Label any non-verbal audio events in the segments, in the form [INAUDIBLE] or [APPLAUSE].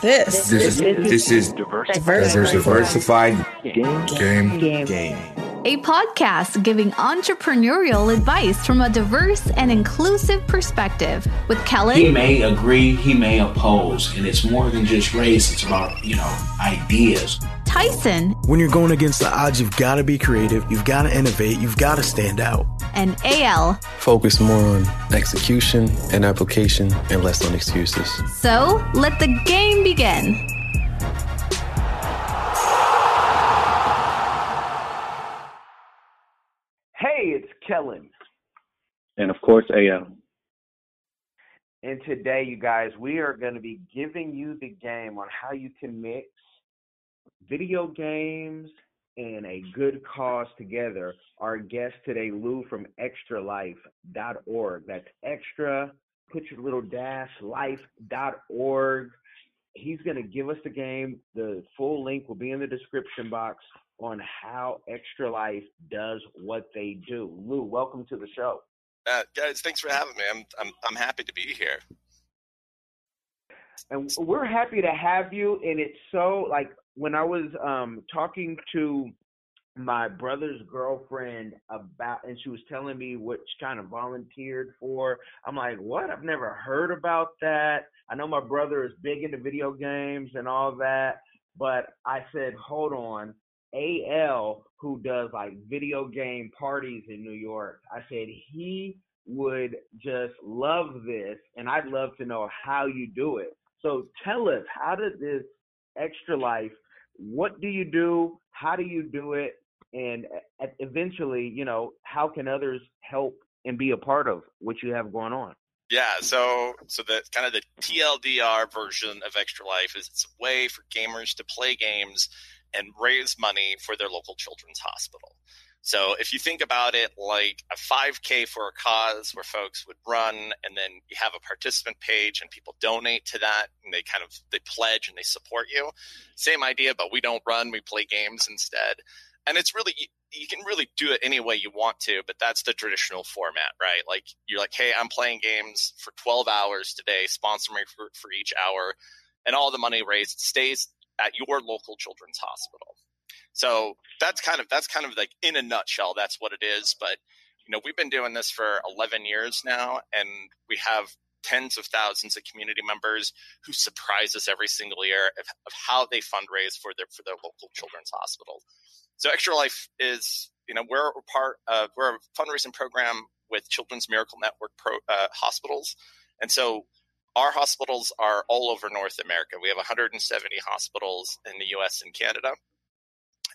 This. This is this is Diversified. diversified Game. game. Game. Game. A podcast giving entrepreneurial advice from a diverse and inclusive perspective with Kellen. He may agree, he may oppose, and it's more than just race. It's about you know ideas. Tyson, When you're going against the odds, you've got to be creative, you've got to innovate, you've got to stand out. and AL. focus more on execution and application and less on excuses. So let the game begin. Kellen. and of course AL. And today, you guys, we are going to be giving you the game on how you can mix video games and a good cause together. Our guest today, Lou from extralife.org. That's extra, put your little dash life.org. He's going to give us the game. The full link will be in the description box on how Extra Life does what they do. Lou, welcome to the show. Uh, guys, thanks for having me. I'm I'm I'm happy to be here. and we're happy to have you and it's so like when i was um talking to my brother's girlfriend about and she was telling me what she kind of volunteered for i'm like what i've never heard about that i know my brother is big into video games and all that but i said hold on al who does like video game parties in new york i said he would just love this and i'd love to know how you do it so tell us, how did this extra life? What do you do? How do you do it? And uh, e- eventually, you know, how can others help and be a part of what you have going on? Yeah, so so the kind of the TLDR version of Extra Life is it's a way for gamers to play games and raise money for their local children's hospital. So if you think about it like a 5K for a cause where folks would run and then you have a participant page and people donate to that and they kind of they pledge and they support you. Same idea, but we don't run, we play games instead. And it's really you can really do it any way you want to, but that's the traditional format, right? Like you're like, hey, I'm playing games for 12 hours today, sponsor me for, for each hour, and all the money raised stays at your local children's hospital. So that's kind of that's kind of like in a nutshell, that's what it is. But you know, we've been doing this for 11 years now, and we have tens of thousands of community members who surprise us every single year of, of how they fundraise for their for their local children's hospital. So Extra Life is, you know, we're part of we're a fundraising program with Children's Miracle Network pro, uh, hospitals, and so our hospitals are all over North America. We have 170 hospitals in the U.S. and Canada,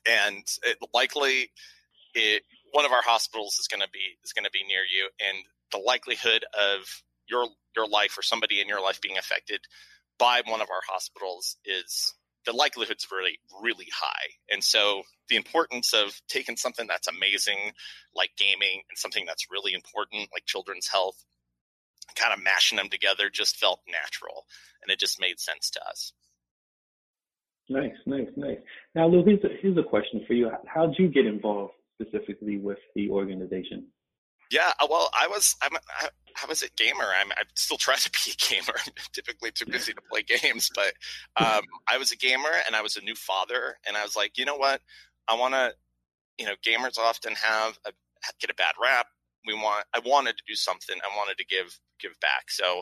and it, likely, it, one of our hospitals is going to be is going to be near you, and the likelihood of your your life or somebody in your life being affected by one of our hospitals is the likelihood's really really high and so the importance of taking something that's amazing like gaming and something that's really important like children's health kind of mashing them together just felt natural and it just made sense to us Nice, nice, nice. Now, Lou, here's a, here's a question for you. How did you get involved specifically with the organization? yeah uh, well i was i'm I, I was a gamer i'm i still try to be a gamer i'm typically too busy to play games but um, [LAUGHS] i was a gamer and i was a new father and i was like you know what i want to you know gamers often have a, get a bad rap we want i wanted to do something i wanted to give give back. So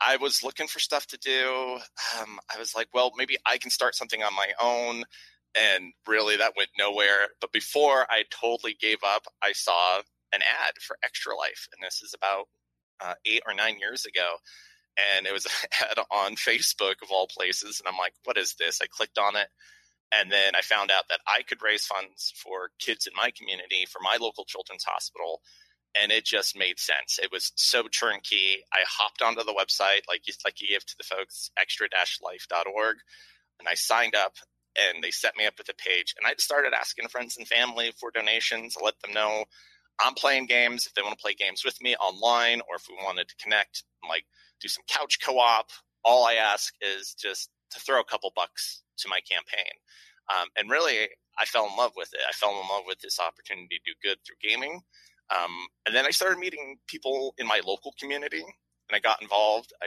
i was looking for stuff to do. Um, i was like well maybe i can start something on my own. And really that went nowhere. But before i totally gave up. I saw an ad for extra life and this is about uh, eight or nine years ago. And it was an [LAUGHS] ad on facebook of all places. And i'm like what is this? I clicked on it. And then i found out that i could raise funds for kids in my community for my local children's hospital and it just made sense it was so turnkey i hopped onto the website like you, like you give to the folks extra-life.org and i signed up and they set me up with a page and i started asking friends and family for donations I let them know I'm playing games if they want to play games with me online or if we wanted to connect like do some couch co-op. All I ask is just to throw a couple bucks to my campaign. Um, and really, I fell in love with it. I fell in love with this opportunity to do good through gaming. Um, and then I started meeting people in my local community and I got involved. I,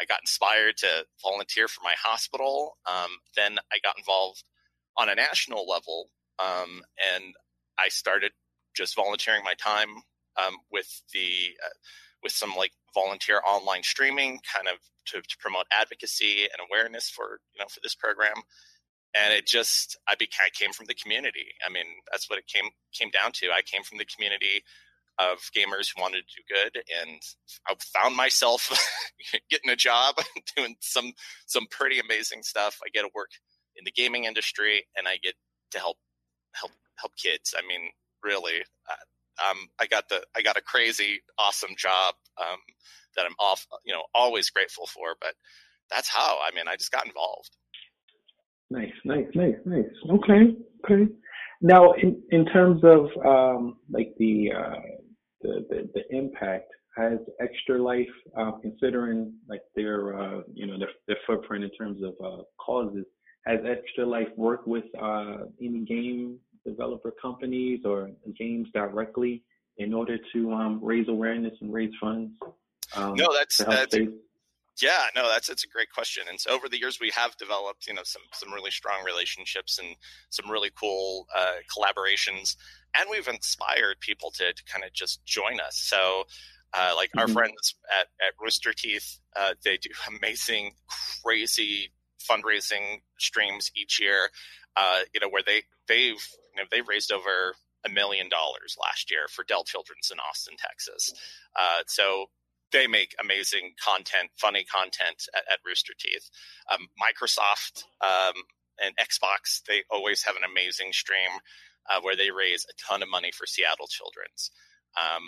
I got inspired to volunteer for my hospital. Um, then I got involved on a national level, um, and I started just volunteering my time um, with the uh, with some like volunteer online streaming, kind of to, to, promote advocacy and awareness for you know for this program. And it just I became I came from the community. I mean, that's what it came came down to. I came from the community of gamers who wanted to do good, and I found myself [LAUGHS] getting a job [LAUGHS] doing some some pretty amazing stuff. I get to work in the gaming industry, and I get to help help help kids. I mean, really, uh, um, I got the I got a crazy awesome job um, that I'm off, you know, always grateful for. But that's how. I mean, I just got involved. Nice, nice, nice, nice. Okay, okay. Now, in in terms of um, like the, uh, the, the the impact, has Extra Life, uh, considering like their uh, you know their, their footprint in terms of uh, causes, has Extra Life worked with uh, any game developer companies or games directly in order to um, raise awareness and raise funds? Um, no, that's that's yeah, no, that's it's a great question. And so over the years, we have developed you know some some really strong relationships and some really cool uh, collaborations, and we've inspired people to, to kind of just join us. So. Uh, like mm-hmm. our friends at, at Rooster Teeth, uh, they do [LAUGHS] amazing, crazy fundraising streams each year. Uh, you know where they they've you know, they raised over a million dollars last year for Dell Children's in Austin, Texas. Uh, so they make amazing content, funny content at, at Rooster Teeth. Um, Microsoft um, and Xbox, they always have an amazing stream uh, where they raise a ton of money for Seattle Children's. Um,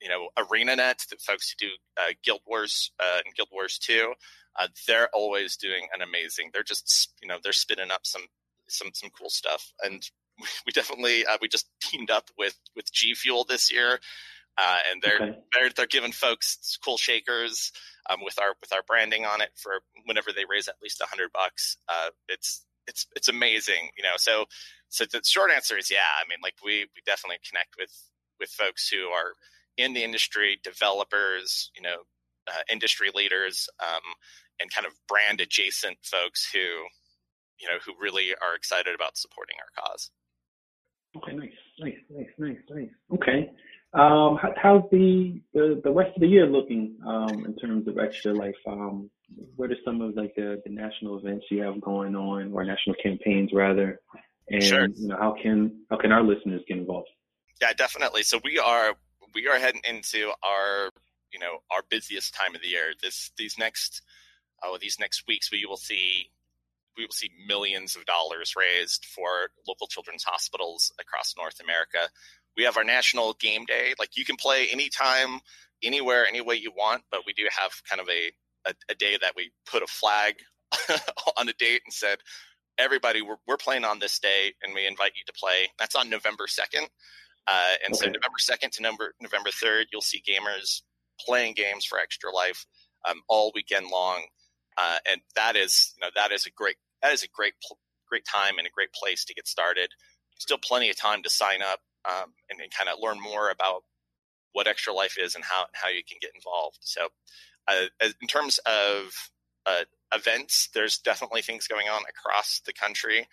you know, ArenaNet, the folks who do uh, Guild Wars uh, and Guild Wars 2, uh, they're always doing an amazing. They're just, you know, they're spinning up some some some cool stuff. And [LAUGHS] we definitely uh, we just teamed up with with G Fuel this year, uh, and they're okay. they're they're giving folks cool shakers um, with our with our branding on it for whenever they raise at least a hundred bucks. Uh, it's it's it's amazing, you know. So so the short answer is yeah. I mean, like we we definitely connect with with folks who are in the industry, developers, you know, uh, industry leaders, um, and kind of brand adjacent folks who you know who really are excited about supporting our cause. Okay, nice, nice, nice, nice, nice. Okay. Um, how, how's the, the the rest of the year looking um, in terms of extra life? Um, what are some of like the, the national events you have going on, or national campaigns rather? And sure. you know, how can how can our listeners get involved? Yeah, definitely. So we are we are heading into our you know our busiest time of the year. This these next oh these next weeks we will see we will see millions of dollars raised for local children's hospitals across North America. We have our national game day. Like you can play anytime, anywhere, any way you want, but we do have kind of a, a, a day that we put a flag [LAUGHS] on a date and said, everybody, we're, we're playing on this day and we invite you to play. That's on November 2nd. Uh, and okay. so November 2nd to November, November 3rd, you'll see gamers playing games for Extra Life um, all weekend long. Uh, and that is, you know, that is a great that is a great great time and a great place to get started. Still plenty of time to sign up um, and, and kind of learn more about what Extra Life is and how how you can get involved. So, uh, in terms of uh, events, there's definitely things going on across the country.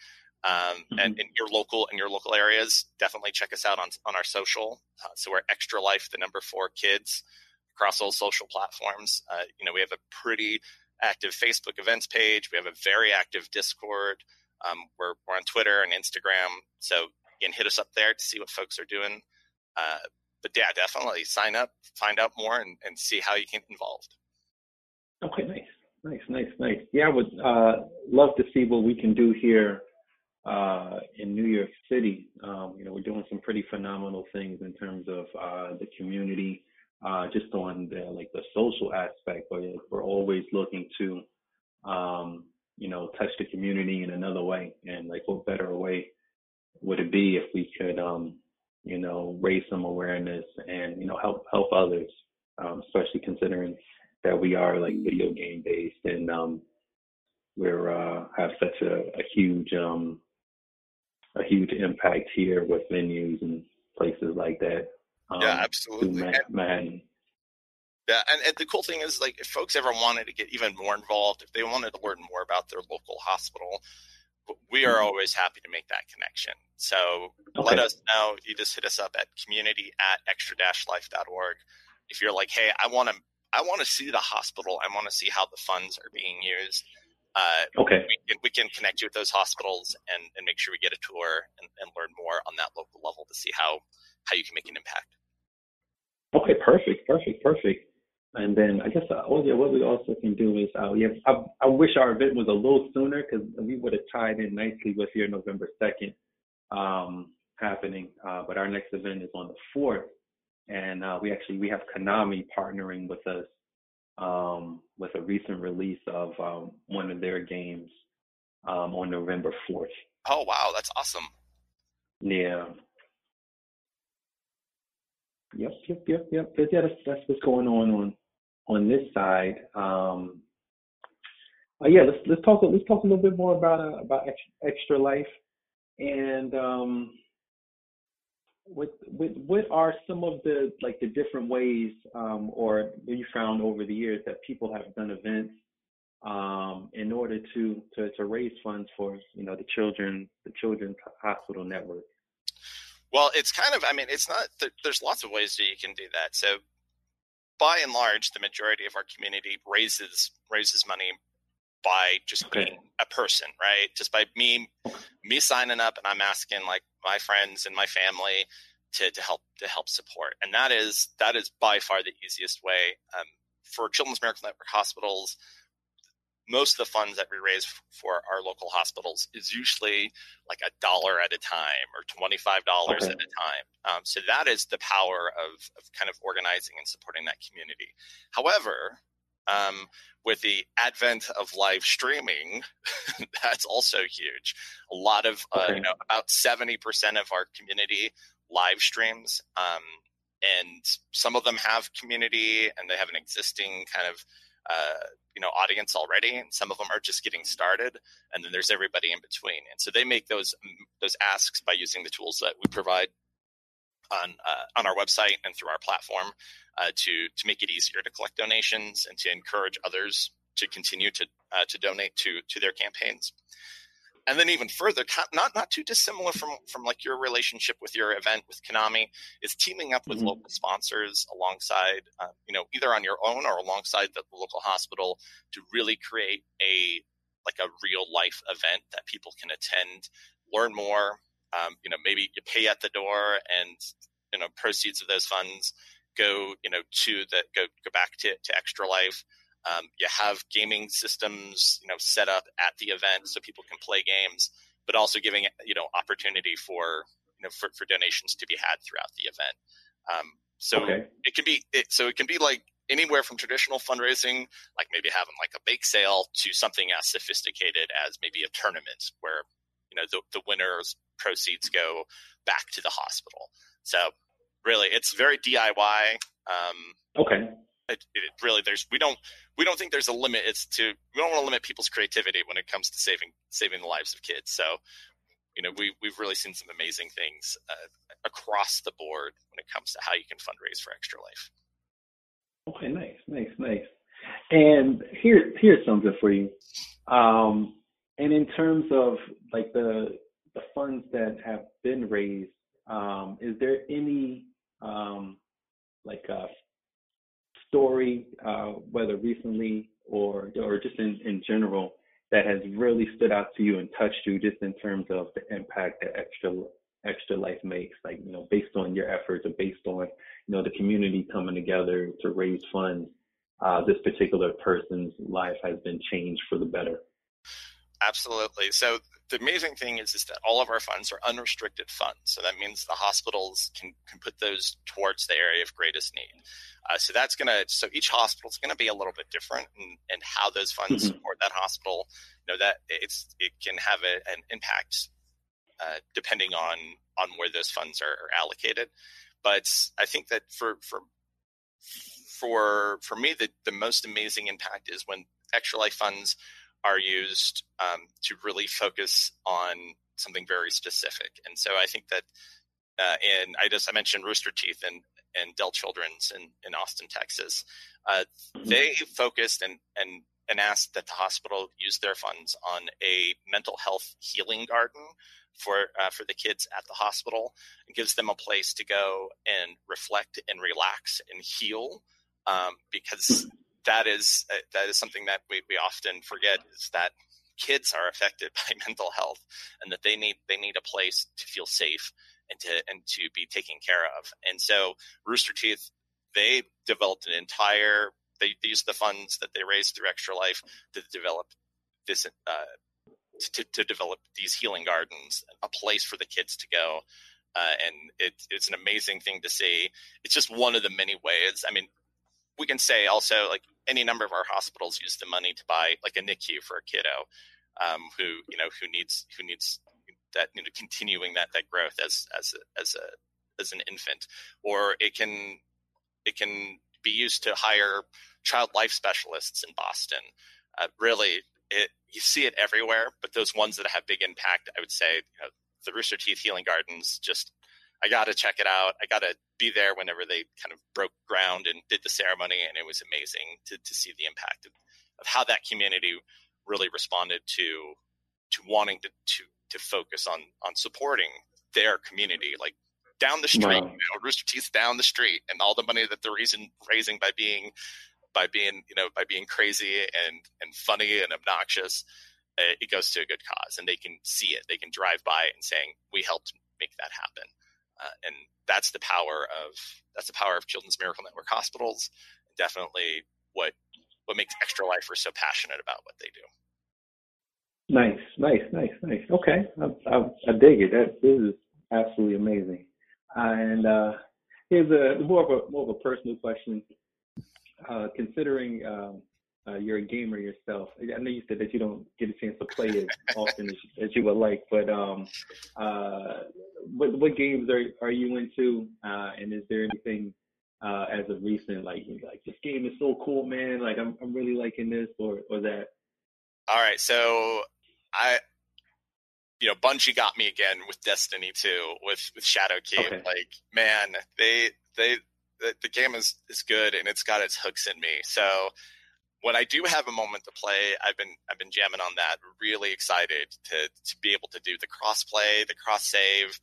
Um, mm-hmm. and in your local in your local areas, definitely check us out on on our social. Uh, so we're Extra Life, the number four kids, across all social platforms. Uh, you know, we have a pretty active Facebook events page. We have a very active Discord. Um, we're, we're on Twitter and Instagram. So again, hit us up there to see what folks are doing. Uh, but yeah, definitely sign up, find out more, and, and see how you can get involved. Okay, nice, nice, nice, nice. Yeah, I would uh, love to see what we can do here uh, in New York City. Um, you know, we're doing some pretty phenomenal things in terms of uh, the community uh, just on the like the social aspect, but we're always looking to, um, you know, touch the community in another way. And like, what better way would it be if we could, um, you know, raise some awareness and you know help help others, um, especially considering that we are like video game based and um, we're uh, have such a, a huge um, a huge impact here with venues and places like that. Um, yeah, absolutely. Manhattan. Yeah, and, and, the cool thing is, like, if folks ever wanted to get even more involved, if they wanted to learn more about their local hospital, we are mm-hmm. always happy to make that connection. So okay. let us know. You just hit us up at community at extra-life.org. If you're like, hey, I want to, I want to see the hospital. I want to see how the funds are being used. Uh, okay. We can, we can, connect you with those hospitals and, and make sure we get a tour and, and learn more on that local level to see how how you can make an impact. Okay, perfect, perfect, perfect. And then I guess uh, oh yeah, what we also can do is uh, yeah, I, I wish our event was a little sooner because we would have tied in nicely with your November second um, happening. Uh, but our next event is on the fourth, and uh, we actually we have Konami partnering with us um, with a recent release of um, one of their games um, on November fourth. Oh wow, that's awesome. Yeah, Yep, yep, yep, yep. Yeah, that's, that's what's going on on on this side. Um, uh, yeah, let's let's talk let's talk a little bit more about uh, about extra, life and um, what, what what are some of the like the different ways um, or you found over the years that people have done events um, in order to, to to raise funds for you know the children the children's hospital network well, it's kind of, I mean, it's not, there's lots of ways that you can do that. So by and large, the majority of our community raises, raises money by just okay. being a person, right? Just by me, me signing up and I'm asking like my friends and my family to, to help, to help support. And that is, that is by far the easiest way. Um, for Children's Miracle Network hospitals, most of the funds that we raise for our local hospitals is usually like a dollar at a time or $25 okay. at a time. Um, so that is the power of, of kind of organizing and supporting that community. However, um, with the advent of live streaming, [LAUGHS] that's also huge. A lot of, uh, okay. you know, about 70% of our community live streams. Um, and some of them have community and they have an existing kind of uh, you know audience already, and some of them are just getting started, and then there's everybody in between. And so they make those those asks by using the tools that we provide on uh, on our website and through our platform uh, to to make it easier to collect donations and to encourage others to continue to uh, to donate to to their campaigns and then even further, not not too dissimilar from from like your relationship with your event with Konami, is teaming up with mm-hmm. local sponsors alongside, uh, you know, either on your own or alongside the local hospital to really create a like a real life event that people can attend, learn more. Um, you know, maybe you pay at the door, and you know, proceeds of those funds go, you know, to the go go back to to Extra Life. Um, you have gaming systems, you know, set up at the event so people can play games, but also giving you know opportunity for you know for, for donations to be had throughout the event. Um, so okay. it can be it, so it can be like anywhere from traditional fundraising, like maybe having like a bake sale, to something as sophisticated as maybe a tournament where you know the, the winners proceeds go back to the hospital. So really, it's very DIY. Um, okay it, it really there's we don't we don't think there's a limit. It's to we don't want to limit people's creativity when it comes to saving saving the lives of kids. So you know we we've really seen some amazing things uh, across the board when it comes to how you can fundraise for Extra Life. Okay, nice, nice, nice. And here here's something for you. Um, and in terms of like the the funds that have been raised, um, is there any um, like uh, story, uh, whether recently or or just in, in general, that has really stood out to you and touched you, just in terms of the impact that extra extra life makes, like you know, based on your efforts or based on you know the community coming together to raise funds. Uh, this particular person's life has been changed for the better. Absolutely. So the amazing thing is, is that all of our funds are unrestricted funds. So that means the hospitals can, can put those towards the area of greatest need. Uh, so that's going to, so each hospital is going to be a little bit different in, in how those funds mm-hmm. support that hospital. You know, that it's, it can have a, an impact uh, depending on, on where those funds are, are allocated. But I think that for, for, for, for me, the, the most amazing impact is when extra life funds are used um, to really focus on something very specific. And so I think that, uh, and I just I mentioned Rooster Teeth and and Dell Children's in, in Austin, Texas. Uh, they focused and and and asked that the hospital use their funds on a mental health healing garden for uh, for the kids at the hospital. It gives them a place to go and reflect and relax and heal, um, because that is uh, that is something that we, we often forget is that kids are affected [LAUGHS] by mental health and that they need they need a place to feel safe and to and to be taken care of. And so Rooster Teeth they developed an entire they, they used the funds that they raised through Extra Life to develop this uh, to, to develop these healing gardens, a place for the kids to go. Uh, and it, it's an amazing thing to see. It's just one of the many ways. I mean, we can say also like any number of our hospitals use the money to buy like a NICU for a kiddo um, who you know who needs who needs that you know continuing that that growth as as a, as a as an infant, or it can it can be used to hire child life specialists in Boston. Uh, really, it you see it everywhere, but those ones that have big impact, I would say, you know, the Rooster Teeth Healing Gardens. Just I got to check it out. I got to be there whenever they kind of broke ground and did the ceremony, and it was amazing to to see the impact of, of how that community really responded to to wanting to to to focus on on supporting their community. Like down the street, wow. you know, Rooster Teeth down the street, and all the money that they're raising, raising by being by being you know by being crazy and and funny and obnoxious, uh, it goes to a good cause, and they can see it. They can drive by it and saying, "We helped make that happen," uh, and that's the power of that's the power of Children's Miracle Network hospitals. Definitely, what what makes Extra Lifers so passionate about what they do. Nice, nice, nice, nice. Okay, I, I, I dig it. That is absolutely amazing. And uh, here's a more of a more of a personal question. Uh, considering um, uh, you're a gamer yourself, I know you said that you don't get a chance to play as [LAUGHS] often as, as you would like, but um, uh, what what games are are you into? Uh, and is there anything uh, as of recent, like like this game is so cool, man? Like I'm I'm really liking this, or or that. All right, so I you know, Bungie got me again with Destiny 2 with with Shadowkeep. Okay. Like, man, they they the, the, game is is good and it's got its hooks in me. So when I do have a moment to play, I've been I've been jamming on that. Really excited to to be able to do the cross play, the cross save.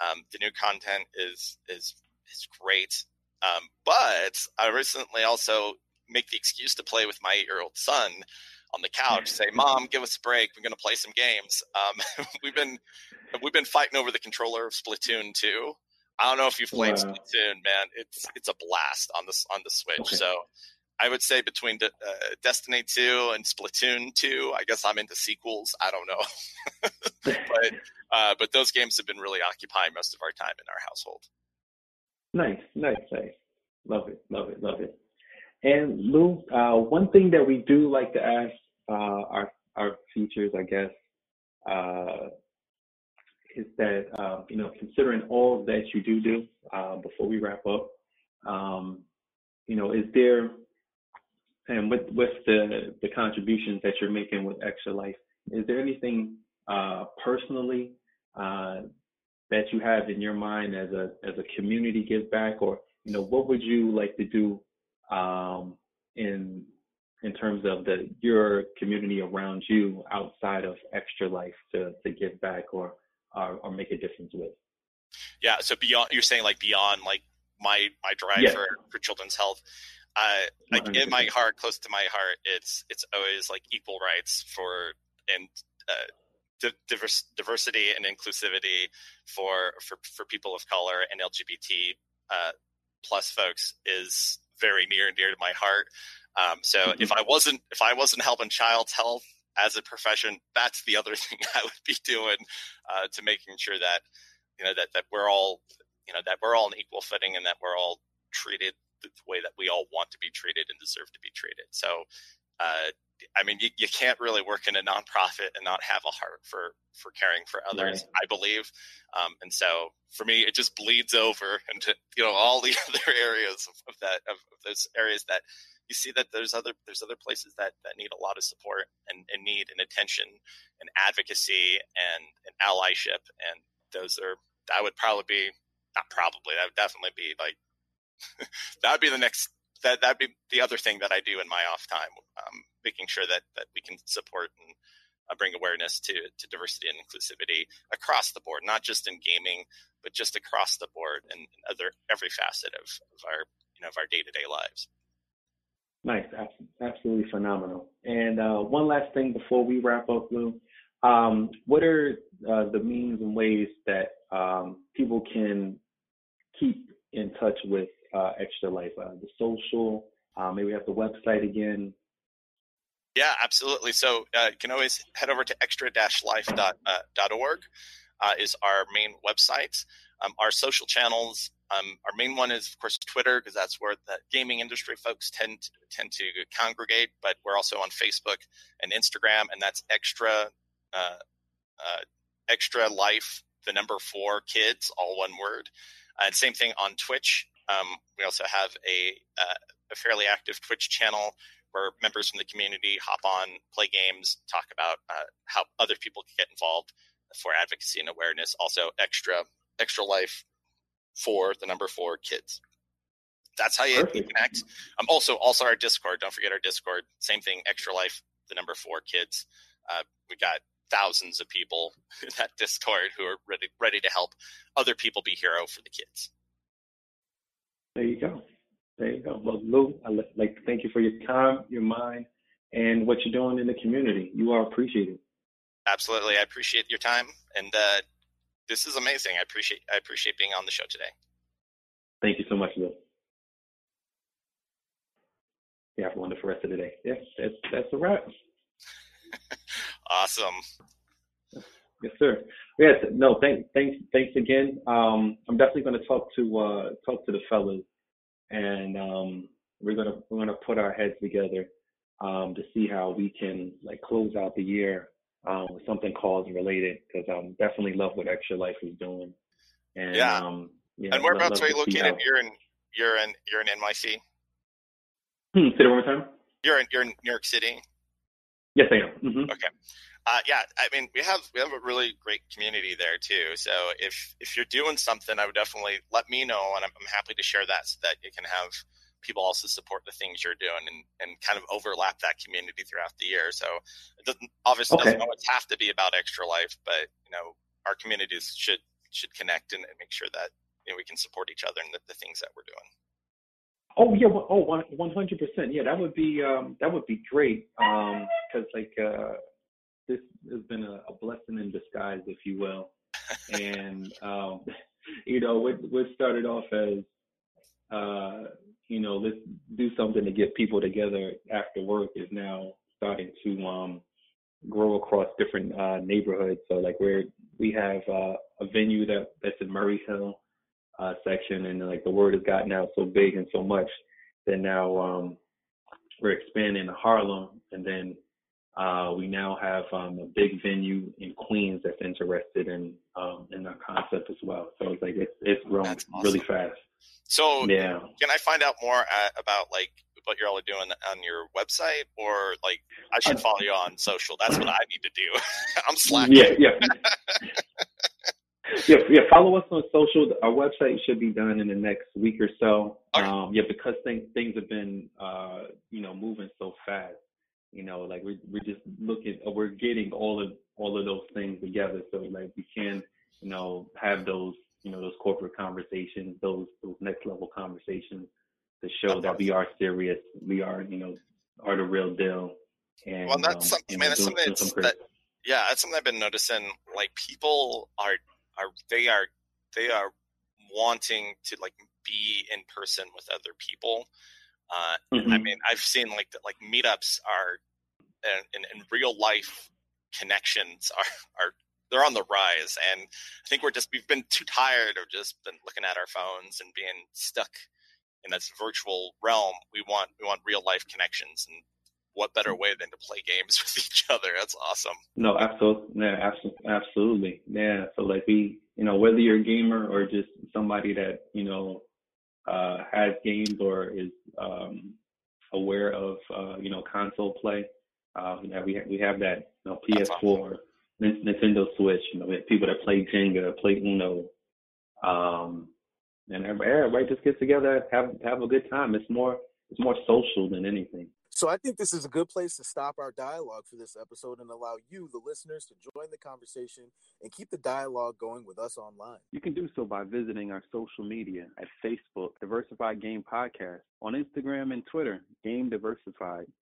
Um, the new content is is is great. Um, but I recently also make the excuse to play with my eight year old son on the couch, say, "Mom, give us a break. We're going to play some games." Um, [LAUGHS] we've been we've been fighting over the controller of Splatoon 2. I don't know if you've played wow. Splatoon, man. It's it's a blast on the on the Switch. Okay. So I would say between De- uh, Destiny 2 and Splatoon 2, I guess I'm into sequels. I don't know, [LAUGHS] but uh, but those games have been really occupying most of our time in our household. Nice, nice, nice. Love it, love it, love it. And Lou, uh, one thing that we do like to ask uh, our our features, I guess, uh, is that uh, you know, considering all that you do do uh, before we wrap up, um, you know, is there and with with the the contributions that you're making with Extra Life, is there anything uh, personally that you have in your mind as a as a community give back, or you know, what would you like to do um, in in terms of the your community around you outside of extra life to to give back or or, or make a difference with? Yeah so beyond you're saying like beyond like my my drive yeah. for for children's health uh like 100%. in my heart close to my heart it's it's always like equal rights for and uh diverse, diversity and inclusivity for, for for people of color and LGBT uh, plus folks is very near and dear to my heart. Um, so mm-hmm. if I wasn't if I wasn't helping child's health as a profession, that's the other [LAUGHS] thing I would be doing uh, to making sure that you know that that we're all you know that we're all on equal footing and that we're all treated the way that we all want to be treated and deserve to be treated. So uh, I mean, you, you can't really work in a nonprofit and not have a heart for for caring for others. Right. I believe, um, and so for me, it just bleeds over into you know all the [LAUGHS] other areas of, of that of, of, those areas that you see that there's other there's other places that that need a lot of support and, and need and attention and advocacy and, and allyship, and those are that would probably be not probably that would definitely be like [LAUGHS] that would be the next that that'd be the other thing that I do in my off time, um, making sure that that we can support and uh, bring awareness to to diversity and inclusivity across the board, not just in gaming, but just across the board and other every facet of, of our you know of our day to day lives. Nice, absolutely phenomenal. And uh, one last thing before we wrap up, Lou. Um, what are uh, the means and ways that um, people can keep in touch with uh, Extra Life? Uh, the social, uh, maybe we have the website again. Yeah, absolutely. So uh, you can always head over to extra-life.org uh, is our main website. Um, our social channels, um, our main one is of course Twitter because that's where the gaming industry folks tend to, tend to congregate. But we're also on Facebook and Instagram, and that's extra uh, uh, extra life the number four kids all one word. and same thing on Twitch. Um, we also have a, uh, a fairly active Twitch channel where members from the community hop on, play games, talk about uh, how other people can get involved for advocacy and awareness. Also, extra extra life for the number four kids. That's how you, you connect. Um, also, also our Discord. Don't forget our Discord. Same thing. Extra life, the number four kids. Uh, we got thousands of people [LAUGHS] in that Discord who are ready ready to help other people be hero for the kids. There you go. There you go. Well, Lou, I'd like to thank you for your time, your mind, and what you're doing in the community. You are appreciated. Absolutely, I appreciate your time, and uh, this is amazing. I appreciate I appreciate being on the show today. Thank you so much, Lou. You have a wonderful rest of the day. Yes, that's that's a wrap. [LAUGHS] awesome. Yes, sir. Yes, no, thanks, thanks, thanks again. Um, I'm definitely going to talk to uh, talk to the fellas and um, we're gonna we're gonna put our heads together um, to see how we can like close out the year um, with something cause related because I'm definitely love what Extra Life is doing. And yeah, um, yeah and whereabouts are you located? How... You're in you're in you're in NYC. Hmm, say it one more time. You're in you're in New York City. Yes, I am. Mm-hmm. Okay. Uh, yeah, I mean, we have we have a really great community there too. So if if you're doing something, I would definitely let me know, and I'm, I'm happy to share that so that you can have people also support the things you're doing and, and kind of overlap that community throughout the year. So it doesn't obviously okay. doesn't always have to be about extra life, but you know, our communities should should connect and, and make sure that you know we can support each other in the, the things that we're doing. Oh yeah, oh one hundred percent. Yeah, that would be um, that would be great. Um, because like uh, this has been a, a blessing in disguise, if you will. [LAUGHS] and um, you know, what what started off as uh, you know, let's do something to get people together after work is now starting to um, grow across different uh, neighborhoods. So like we're we have uh, a venue that that's in Murray Hill uh, section, and like the word has gotten out so big and so much that now um, we're expanding to Harlem, and then uh, we now have um, a big venue in Queens that's interested in um, in our concept as well. So it's like it's it's grown awesome. really fast. So yeah, can I find out more uh, about like what you're all doing on your website, or like I should follow you on social? That's what I need to do. [LAUGHS] I'm slacking. Yeah, yeah. [LAUGHS] yeah, yeah. Follow us on social. Our website should be done in the next week or so. Okay. Um, yeah, because things things have been uh, you know moving so fast you know like we're, we're just looking we're getting all of all of those things together. So like we can you know have those you know those corporate conversations those those next level conversations to show that we are serious we are you know are the real deal. And well that's um, something man that's something that's, that, yeah that's something i've been noticing like people are are they are they are wanting to like be in person with other people uh, mm-hmm. I mean, I've seen like the, like meetups are and, and, real life connections are [LAUGHS] are they're on the rise, and I think we're just we've been too tired of just been looking at our phones and being stuck in this virtual realm. We want we want real life connections, and what better way than to play games [LAUGHS] with each other? That's awesome. No, absolutely, yeah, absolutely, absolutely, yeah. So like we, you know, whether you're a gamer or just somebody that you know uh, has games or is um, aware of uh, you know console play. Uh, we have, we have that you know PS4, Nintendo Switch. You know, we have people that play Jenga, play Uno, um, and everybody, everybody just gets together, have have a good time. It's more it's more social than anything. So I think this is a good place to stop our dialogue for this episode and allow you, the listeners, to join the conversation and keep the dialogue going with us online. You can do so by visiting our social media at Facebook, Diversified Game Podcast, on Instagram and Twitter, Game Diversified,